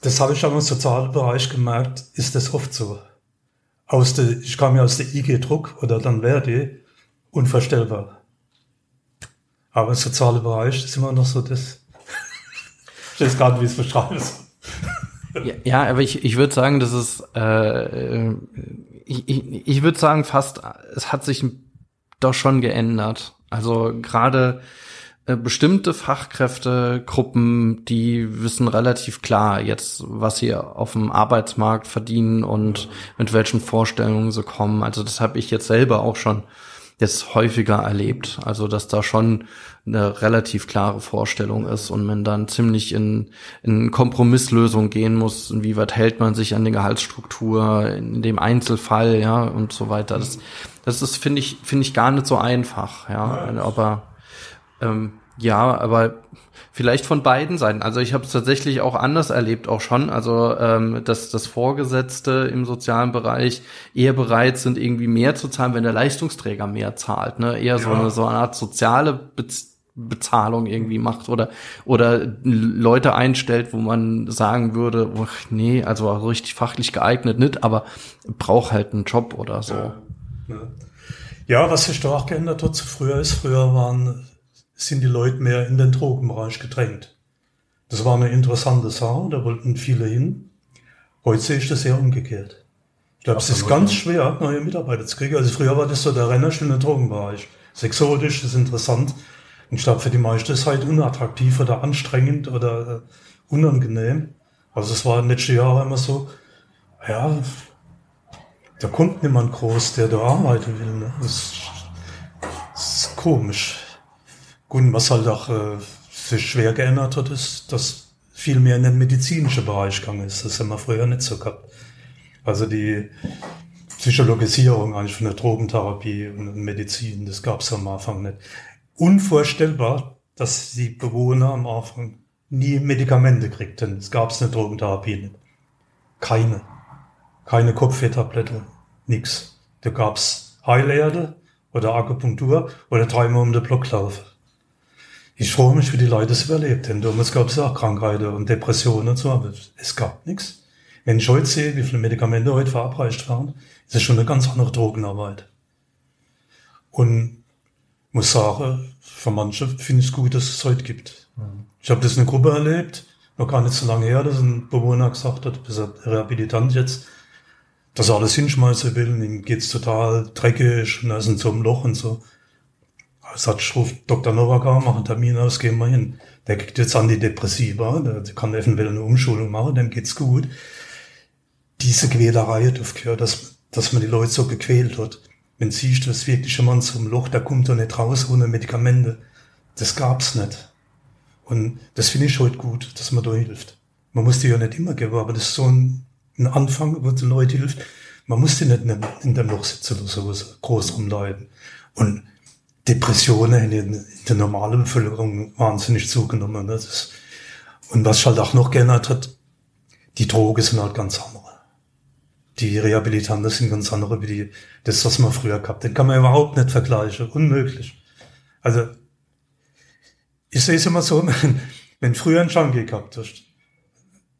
Das habe ich aber im sozialen Bereich gemerkt, ist das oft so. Aus der, ich kam ja aus der IG Druck oder dann Verdi, unvorstellbar. Aber im sozialen Bereich ist immer noch so das. ich weiß nicht, wie es beschreiben soll. Ja, aber ich, ich würde sagen, das ist, äh, ich, ich, würde sagen, fast, es hat sich doch schon geändert. Also gerade äh, bestimmte Fachkräftegruppen, die wissen relativ klar jetzt, was sie auf dem Arbeitsmarkt verdienen und mit welchen Vorstellungen sie kommen. Also das habe ich jetzt selber auch schon jetzt häufiger erlebt. Also dass da schon eine relativ klare Vorstellung ist und man dann ziemlich in, in Kompromisslösung gehen muss, inwieweit hält man sich an die Gehaltsstruktur in dem Einzelfall, ja, und so weiter. Das, das ist, finde ich, finde ich gar nicht so einfach, ja. Aber ähm, ja, aber vielleicht von beiden Seiten. Also ich habe es tatsächlich auch anders erlebt, auch schon. Also ähm, dass das Vorgesetzte im sozialen Bereich eher bereit sind, irgendwie mehr zu zahlen, wenn der Leistungsträger mehr zahlt. Ne? Eher ja. so, eine, so eine Art soziale Beziehung. Bezahlung irgendwie macht oder oder Leute einstellt, wo man sagen würde, oh, nee, also richtig fachlich geeignet nicht, aber braucht halt einen Job oder so. Ja, ja. ja was sich da auch geändert hat zu früher ist, früher waren sind die Leute mehr in den Drogenbereich gedrängt. Das war eine interessante Sache, da wollten viele hin. Heute sehe ich das eher umgekehrt. Ich glaube, es ist ganz schwer, neue Mitarbeiter zu kriegen. Also früher war das so der Renner schon im Drogenbereich. Das ist exotisch, das ist interessant. Und ich glaube, für die meisten ist es halt unattraktiv oder anstrengend oder äh, unangenehm. Also es war in den letzten Jahren immer so, ja, da kommt niemand groß, der da arbeiten will. Ne? Das, das ist komisch. Gut, was halt auch äh, sich schwer geändert hat, ist, dass viel mehr in den medizinischen Bereich gegangen ist. Das haben wir früher nicht so gehabt. Also die Psychologisierung eigentlich von der Drogentherapie und Medizin, das gab es am Anfang nicht. Unvorstellbar, dass die Bewohner am Anfang nie Medikamente kriegten. Es gab eine Drogentherapie nicht. Keine. Keine Kopfwehtablette. Nix. Da gab's Heilerde oder Akupunktur oder dreimal um den Block laufen. Ich freue mich, wie die Leute es überlebt haben. Damals gab es auch Krankheiten und Depressionen und so, aber es gab nichts. Wenn ich heute sehe, wie viele Medikamente heute verabreicht werden, ist es schon eine ganz andere Drogenarbeit. Und muss sagen, für manche finde ich es gut, dass es heute gibt. Mhm. Ich habe das in einer Gruppe erlebt, noch gar nicht so lange her, dass ein Bewohner gesagt hat, bis er Rehabilitant jetzt, dass er alles hinschmeißen will, ihm geht's total dreckig und er ist in so einem Loch und so. Ich rufe Dr. Novaka, mache einen Termin aus, gehen wir hin. Der kriegt jetzt Antidepressiva, der kann eventuell eine Umschulung machen, dem geht's gut. Diese Quälerei dürfte dass, dass man die Leute so gequält hat. Wenn siehst, das wirklich jemand zum Loch, der kommt doch nicht raus ohne Medikamente. Das gab's nicht. Und das finde ich heute gut, dass man da hilft. Man muss die ja nicht immer geben, aber das ist so ein, ein Anfang, wo die Leute hilft. Man muss die nicht in, dem Loch sitzen oder so groß rumleiden. Und Depressionen in, der normalen Bevölkerung wahnsinnig zugenommen. Das ist, und was halt auch noch geändert hat, die Drogen sind halt ganz andere. Die Rehabilitanten sind ganz andere wie die, das, was man früher gehabt. Den kann man überhaupt nicht vergleichen. Unmöglich. Also, ich sehe es immer so, wenn, wenn früher ein Junkie gehabt hast,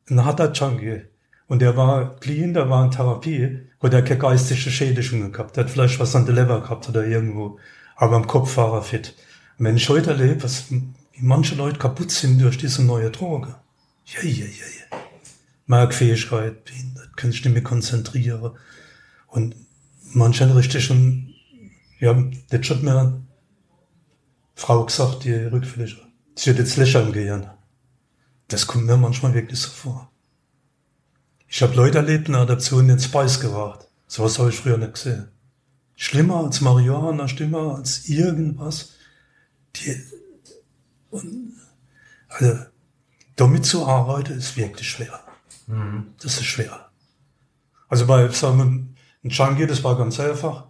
ein harter Junkie, und der war clean, der war in Therapie, wo der keine geistige Schädigungen gehabt, der hat vielleicht was an der Leber gehabt oder irgendwo, aber im Kopf war er fit. Und wenn ich heute erlebe, was, wie manche Leute kaputt sind durch diese neue Droge. Ja, ja, ja, ja. Merkfähigkeit, behindert, kann sich nicht mehr konzentrieren. Und manche richtig schon, ja, das hat mir Frau gesagt, die rückfällig. Sie wird jetzt lächeln gehen. Das kommt mir manchmal wirklich so vor. Ich habe Leute erlebt in der Adaption, die ins Spice geraten. So was habe ich früher nicht gesehen. Schlimmer als Marihuana, schlimmer als irgendwas. Die, und, also, damit zu arbeiten ist wirklich schwer. Mhm. Das ist schwer. Also bei, sagen wir, ein Junkie, das war ganz einfach.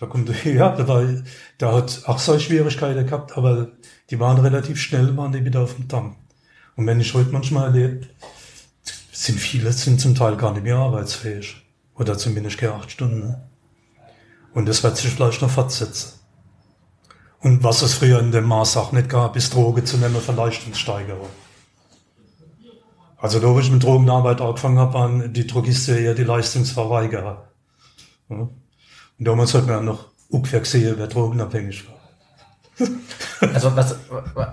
Da kommt er her, der, war, der hat auch solche Schwierigkeiten gehabt, aber die waren relativ schnell, waren die wieder auf dem Damm. Und wenn ich heute manchmal erlebe, sind viele sind zum Teil gar nicht mehr arbeitsfähig. Oder zumindest keine acht Stunden. Und das wird sich vielleicht noch fortsetzen. Und was es früher in dem Maß auch nicht gab, ist Droge zu nehmen für Leistungssteigerung. Also da, wo ich mit Drogenarbeit angefangen habe, waren die Drogisten eher die Leistungsverweigerer. Und damals hat man noch ungefähr gesehen, wer drogenabhängig war. Also was,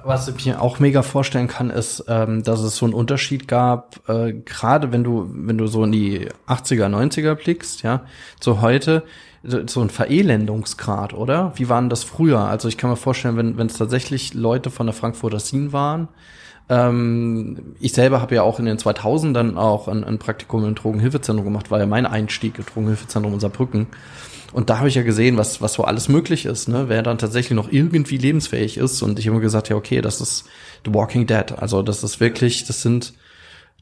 was ich mir auch mega vorstellen kann, ist, ähm, dass es so einen Unterschied gab, äh, gerade wenn du, wenn du so in die 80er, 90er blickst, ja, zu heute, so ein Verelendungsgrad, oder? Wie waren das früher? Also ich kann mir vorstellen, wenn wenn es tatsächlich Leute von der Frankfurter Scene waren, ähm, ich selber habe ja auch in den 2000ern auch ein, ein Praktikum im Drogenhilfezentrum gemacht, war ja mein Einstieg im Drogenhilfezentrum unser Brücken. Und da habe ich ja gesehen, was, was so alles möglich ist, ne? wer dann tatsächlich noch irgendwie lebensfähig ist. Und ich habe mir gesagt, ja, okay, das ist The Walking Dead. Also das ist wirklich, das sind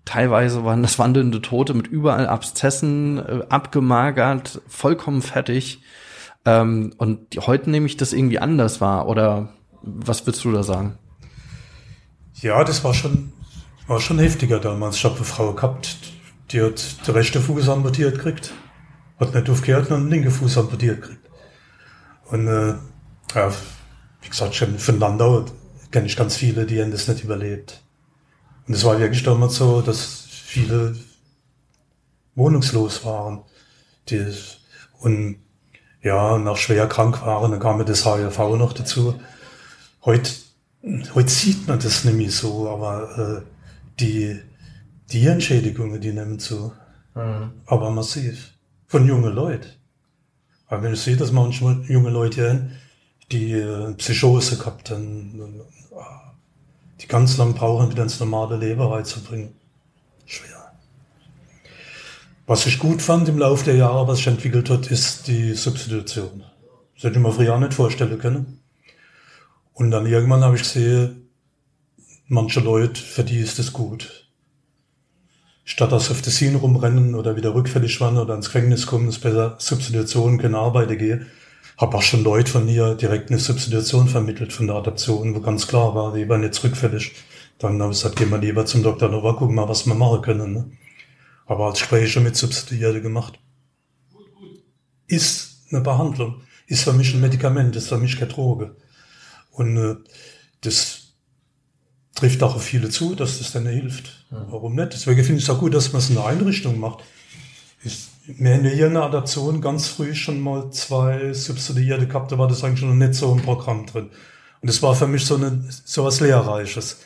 teilweise waren das wandelnde Tote mit überall Abszessen, äh, abgemagert, vollkommen fertig. Ähm, und heute nehme ich das irgendwie anders wahr. Oder was würdest du da sagen? Ja, das war schon, war schon heftiger damals. Ich habe eine Frau gehabt, die hat der rechte Fuß amputiert gekriegt hat nicht aufgehört und einen linken Fuß amputiert gekriegt. Und äh, ja, wie gesagt, schon von Landau kenne ich ganz viele, die haben das nicht überlebt. Und es war wirklich damals so, dass viele wohnungslos waren. Die, und ja, nach schwer krank waren, dann kam das HIV noch dazu. Heute, heute sieht man das nämlich so, aber äh, die, die Entschädigungen, die nehmen zu. Mhm. Aber massiv von jungen Leuten. Aber wenn ich sehe, dass manchmal junge Leute die äh, Psychose gehabt haben, die ganz lang brauchen, wieder ins normale Leben reinzubringen. Schwer. Was ich gut fand im Laufe der Jahre, was sich entwickelt hat, ist die Substitution. Das hätte ich mir früher nicht vorstellen können. Und dann irgendwann habe ich gesehen, manche Leute, für die ist das gut statt dass auf Tessin rumrennen oder wieder rückfällig waren oder ins Gefängnis kommen, ist besser Substitution, keine Arbeit gehen. Hab auch schon Leute von mir direkt eine Substitution vermittelt von der Adaption, wo ganz klar war, die waren jetzt rückfällig. Dann habe ich gesagt, gehen wir lieber zum Dr. Nova, gucken mal, was wir machen können. Ne? Aber als Gespräche mit Substituierte gemacht. Ist eine Behandlung, ist für mich ein Medikament, ist für mich keine Droge. Und äh, das trifft auch auf viele zu, dass das dann hilft. Mhm. Warum nicht? Deswegen finde ich es auch gut, dass man es in der Einrichtung macht. Ich, wir haben hier in der Adaption ganz früh schon mal zwei Subsidierte gehabt, da war das eigentlich noch nicht so im Programm drin. Und das war für mich so, eine, so was Lehrreiches.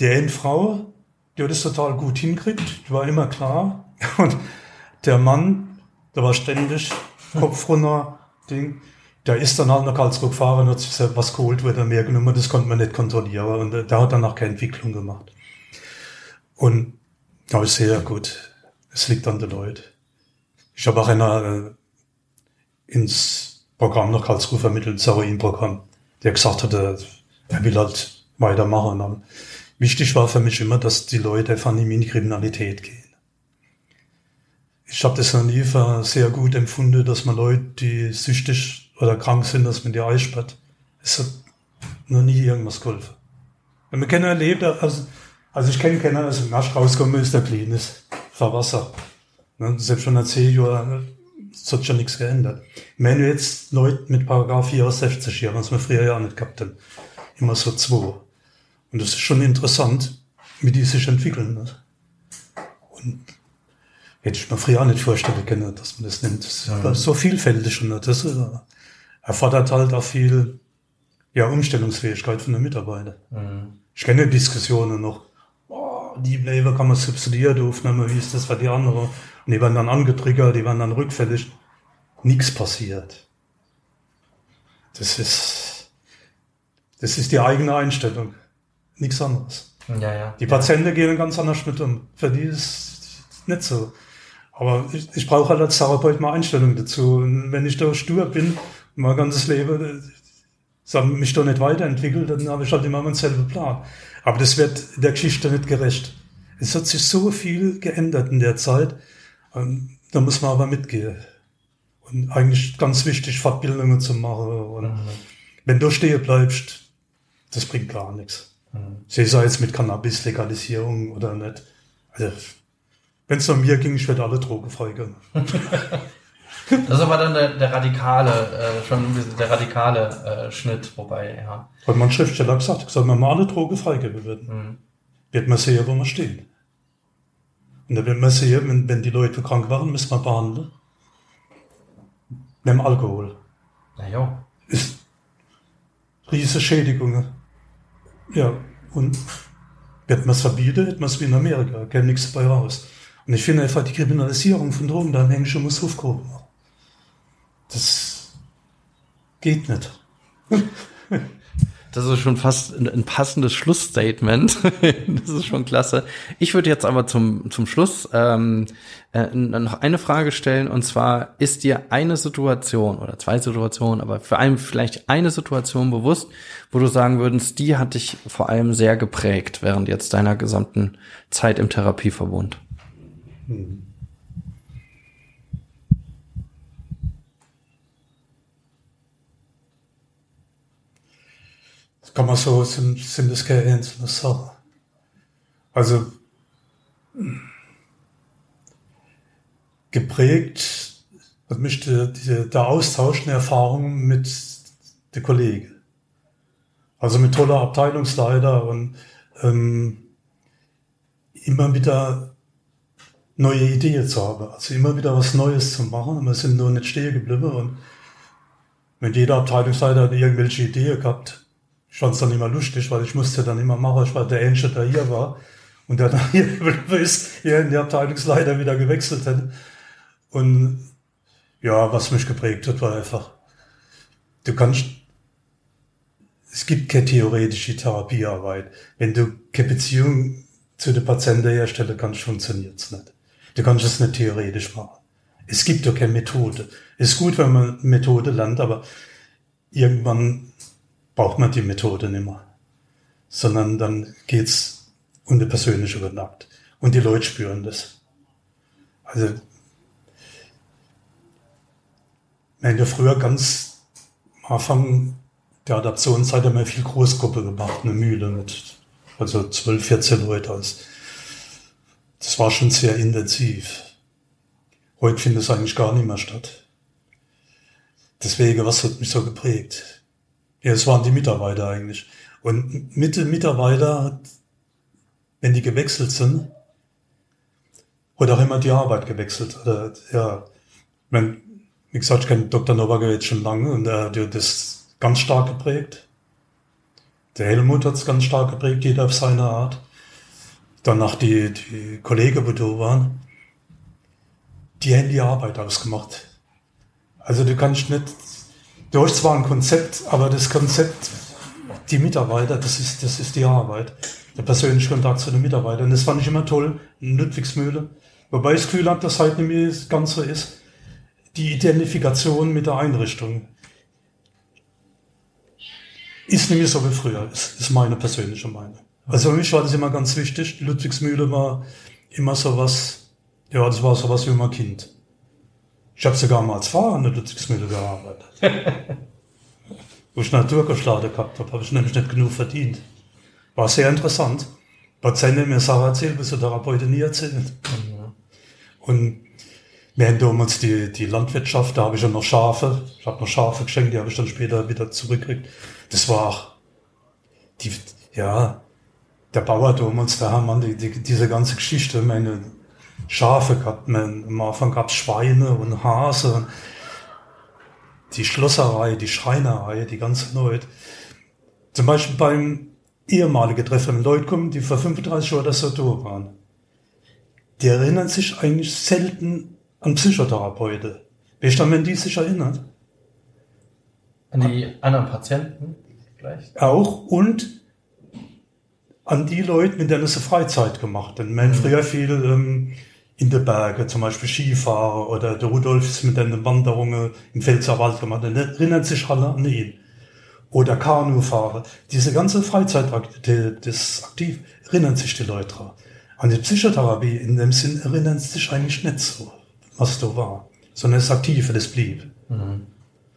Die eine Frau, die hat das total gut hinkriegt, die war immer klar. Und der Mann, der war ständig Kopf runter, Ding. Der ist dann halt nach Karlsruhe gefahren und hat sich was geholt, wird er mehr genommen, das konnte man nicht kontrollieren und der hat dann auch keine Entwicklung gemacht. Und da ich sehr gut, es liegt an den Leuten. Ich habe auch einer äh, ins Programm nach Karlsruhe vermittelt, Saroin-Programm, der gesagt hatte, er will halt weitermachen. Dann wichtig war für mich immer, dass die Leute einfach nicht in die Kriminalität gehen. Ich habe das noch nie sehr gut empfunden, dass man Leute, die süchtig oder krank sind, dass man die einsperrt. Es hat noch nie irgendwas geholfen. Wenn man keiner erlebt, also, also ich kenne keiner, also im Nasch rauskommen ist, der clean ist. Vor Wasser. Ne, selbst schon nach zehn Jahren es hat schon nichts geändert. Wenn wir jetzt Leute mit Paragraph 64 hier, was wir früher ja nicht gehabt haben, immer so zwei. Und das ist schon interessant, wie die sich entwickeln. Ne? Und hätte ich mir früher auch nicht vorstellen können, dass man das nimmt. Das ist Mhm. so vielfältig und das äh, erfordert halt auch viel ja, Umstellungsfähigkeit von den Mitarbeitern. Mhm. Ich kenne Diskussionen noch. Oh, die Label kann man subsidiert aufnehmen, wie ist das für die anderen? Und die werden dann angetriggert, die werden dann rückfällig. Nichts passiert. Das ist, das ist die eigene Einstellung. Nichts anderes. Ja, ja. Die Patienten gehen ganz anders mit um. Für die ist es nicht so. Aber ich, ich brauche halt als Therapeut mal Einstellung dazu. Und wenn ich da stur bin, mein ganzes Leben, sagen, mich da nicht weiterentwickelt, dann habe ich halt immer meinen selben Plan. Aber das wird der Geschichte nicht gerecht. Es hat sich so viel geändert in der Zeit. Und da muss man aber mitgehen. Und eigentlich ganz wichtig, Fortbildungen zu machen. Und wenn du stehen bleibst, das bringt gar nichts. Sie sei jetzt mit Cannabis-Legalisierung oder nicht. Also, wenn es um mir ging, ich werde alle Drogen freigeben. Das ist aber dann der, der radikale, äh, schon ein bisschen der radikale äh, Schnitt, wobei, ja. Hat mein Schriftsteller gesagt, soll man mal alle Drogen freigeben würden. Mhm. Wird man sehen, wo man steht. Und wird man sehen, wenn, wenn die Leute krank waren, müssen wir behandeln. Nimm Alkohol. Na jo. Ist riesige Schädigungen. Ja, und wird man es verbieten, hätte man es wie in Amerika, kennt nichts dabei raus. Und ich finde einfach die Kriminalisierung von Drogen, da hängt schon muss werden. Das geht nicht. Das ist schon fast ein, passendes Schlussstatement. das ist schon klasse. Ich würde jetzt aber zum, zum Schluss ähm, äh, noch eine Frage stellen, und zwar, ist dir eine Situation oder zwei Situationen, aber vor allem vielleicht eine Situation bewusst, wo du sagen würdest, die hat dich vor allem sehr geprägt während jetzt deiner gesamten Zeit im Therapieverbund? Das kann man so, sind, sind das keine einzelne Sache. Also, geprägt hat mich der, der, der Austausch der Erfahrungen mit den Kollegen. Also mit toller Abteilungsleiter und ähm, immer wieder neue Ideen zu haben. Also immer wieder was Neues zu machen. Wir sind nur nicht stehen geblieben und wenn jeder Abteilungsleiter hat irgendwelche Ideen gehabt, ich fand es dann immer lustig, weil ich musste dann immer machen, ich war der Einzige, der hier war und der dann hier hier in die Abteilungsleiter wieder gewechselt hat. Und ja, was mich geprägt hat, war einfach, du kannst, es gibt keine theoretische Therapiearbeit. Wenn du keine Beziehung zu den Patienten herstellen kannst, funktioniert es nicht. Du kannst es nicht theoretisch machen. Es gibt doch keine Methode. Es ist gut, wenn man Methode lernt, aber irgendwann braucht man die Methode nicht mehr. Sondern dann geht's um den persönlichen Kontakt. Und die Leute spüren das. Also, wir haben ja früher ganz am Anfang der Adaptionszeit haben wir viel Großgruppe gemacht, eine Mühle mit, also 12, 14 Leute. Also das war schon sehr intensiv. Heute findet es eigentlich gar nicht mehr statt. Deswegen, was hat mich so geprägt? Ja, es waren die Mitarbeiter eigentlich. Und mit den Mitarbeitern, wenn die gewechselt sind, hat auch immer die Arbeit gewechselt. Oder, ja, wenn, wie gesagt, ich kenne Dr. Nowak jetzt schon lange und er hat das ganz stark geprägt. Der Helmut hat es ganz stark geprägt, jeder auf seine Art. Danach die, die Kollegen, wo da waren, die haben die Arbeit ausgemacht. Also du kannst nicht, du hast zwar ein Konzept, aber das Konzept, die Mitarbeiter, das ist, das ist die Arbeit. Der persönliche Kontakt zu den Mitarbeitern. Das fand ich immer toll in Ludwigsmühle. Wobei ich das Gefühl habe, dass heute nicht mehr ganz so ist. Die Identifikation mit der Einrichtung ist nicht mehr so wie früher. Das ist meine persönliche Meinung. Also für mich war das immer ganz wichtig. Ludwigsmühle war immer so was, ja, das war so was wie mein Kind. Ich habe sogar mal als Fahrer in der Ludwigsmühle gearbeitet. Wo ich Naturgeschlade gehabt habe, habe ich nämlich nicht genug verdient. War sehr interessant. Patienten mir Sachen erzählt, was der Therapeuten nie erzählt. Und wir haben damals die, die Landwirtschaft, da habe ich ja noch Schafe, ich habe noch Schafe geschenkt, die habe ich dann später wieder zurückgekriegt. Das war die, ja, der Bauer damals, da haben man die, die, diese ganze Geschichte, meine Schafe gehabt, man, am Anfang gab es Schweine und Hase, die Schlosserei, die Schreinerei, die ganze Leute. Zum Beispiel beim ehemaligen Treffen, Leute kommen, die vor 35 Jahren das so da waren. Die erinnern sich eigentlich selten an Psychotherapeuten. Du, wenn die sich erinnert? An die anderen Patienten vielleicht? Auch und an die Leute, mit denen sie Freizeit gemacht haben. Man mhm. früher viel ähm, in den Bergen, zum Beispiel Skifahrer oder der Rudolf ist mit den Wanderungen im Pfälzerwald gemacht. Dann erinnern sich alle an ihn. Oder Kanufahrer. Diese ganze Freizeitaktivität, das aktiv, erinnern sich die Leute dran. An die Psychotherapie in dem Sinn erinnern sie sich eigentlich nicht so was da war, sondern das Aktive, das blieb. Mhm.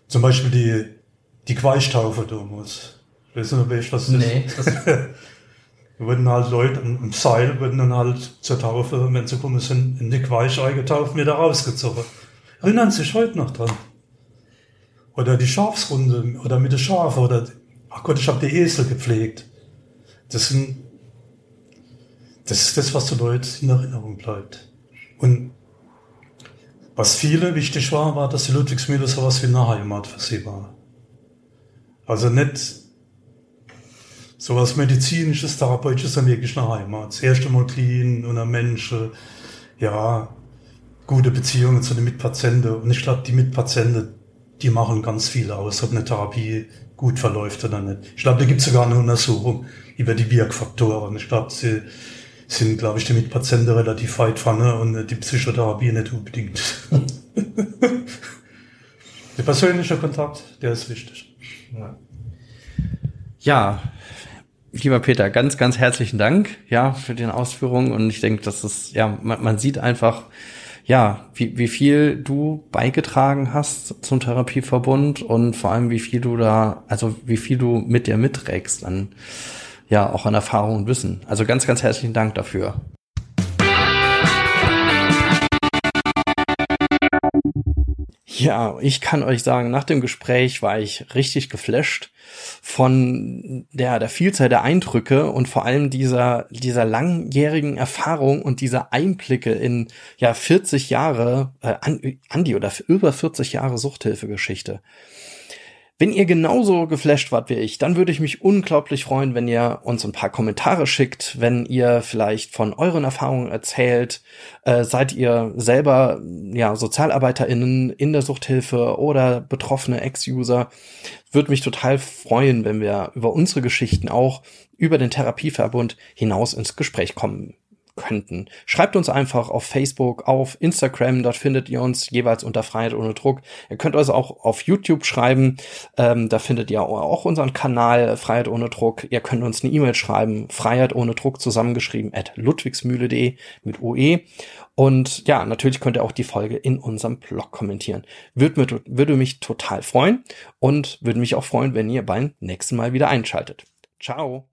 Zum Beispiel die, die Quaischtaufe damals. Weiß nicht, was das nee, ist. wurden halt Leute im Seil, wurden dann halt zur Taufe, wenn sie kommen sind, in die Quaisch eingetauft, wieder rausgezogen. Erinnern sich heute noch dran. Oder die Schafsrunde, oder mit den Schafen, oder, ach Gott, ich habe die Esel gepflegt. Das sind, das ist das, was den Leuten in Erinnerung bleibt. Und was viele wichtig war, war, dass die Ludwigsmühle sowas wie eine Heimat für sie war. Also nicht sowas medizinisches, therapeutisches, sondern wirklich eine Heimat. Das erste Mal clean und ein Mensch, ja, gute Beziehungen zu den Mitpatienten. Und ich glaube, die Mitpatienten, die machen ganz viel aus, ob eine Therapie gut verläuft oder nicht. Ich glaube, da gibt es sogar eine Untersuchung über die Wirkfaktoren. Ich glaube, sie sind, glaube ich, die Mitpatienten relativ weit vorne und die Psychotherapie nicht unbedingt. der persönliche Kontakt, der ist wichtig. Ja. ja, lieber Peter, ganz, ganz herzlichen Dank, ja, für den Ausführungen und ich denke, dass es, ja, man, man sieht einfach, ja, wie, wie viel du beigetragen hast zum Therapieverbund und vor allem, wie viel du da, also wie viel du mit dir mitträgst an ja auch an Erfahrung und Wissen. Also ganz, ganz herzlichen Dank dafür. Ja, ich kann euch sagen, nach dem Gespräch war ich richtig geflasht von der, der Vielzahl der Eindrücke und vor allem dieser, dieser langjährigen Erfahrung und dieser Einblicke in, ja, 40 Jahre, äh, Andi oder über 40 Jahre Suchthilfegeschichte. Wenn ihr genauso geflasht wart wie ich, dann würde ich mich unglaublich freuen, wenn ihr uns ein paar Kommentare schickt, wenn ihr vielleicht von euren Erfahrungen erzählt. Äh, seid ihr selber ja SozialarbeiterInnen in der Suchthilfe oder betroffene Ex-User? Würde mich total freuen, wenn wir über unsere Geschichten auch über den Therapieverbund hinaus ins Gespräch kommen könnten. Schreibt uns einfach auf Facebook, auf Instagram, dort findet ihr uns jeweils unter Freiheit ohne Druck. Ihr könnt uns auch auf YouTube schreiben, ähm, da findet ihr auch unseren Kanal Freiheit ohne Druck. Ihr könnt uns eine E-Mail schreiben, Freiheit ohne Druck zusammengeschrieben at ludwigsmühle.de mit UE. Und ja, natürlich könnt ihr auch die Folge in unserem Blog kommentieren. Würde, würde mich total freuen und würde mich auch freuen, wenn ihr beim nächsten Mal wieder einschaltet. Ciao!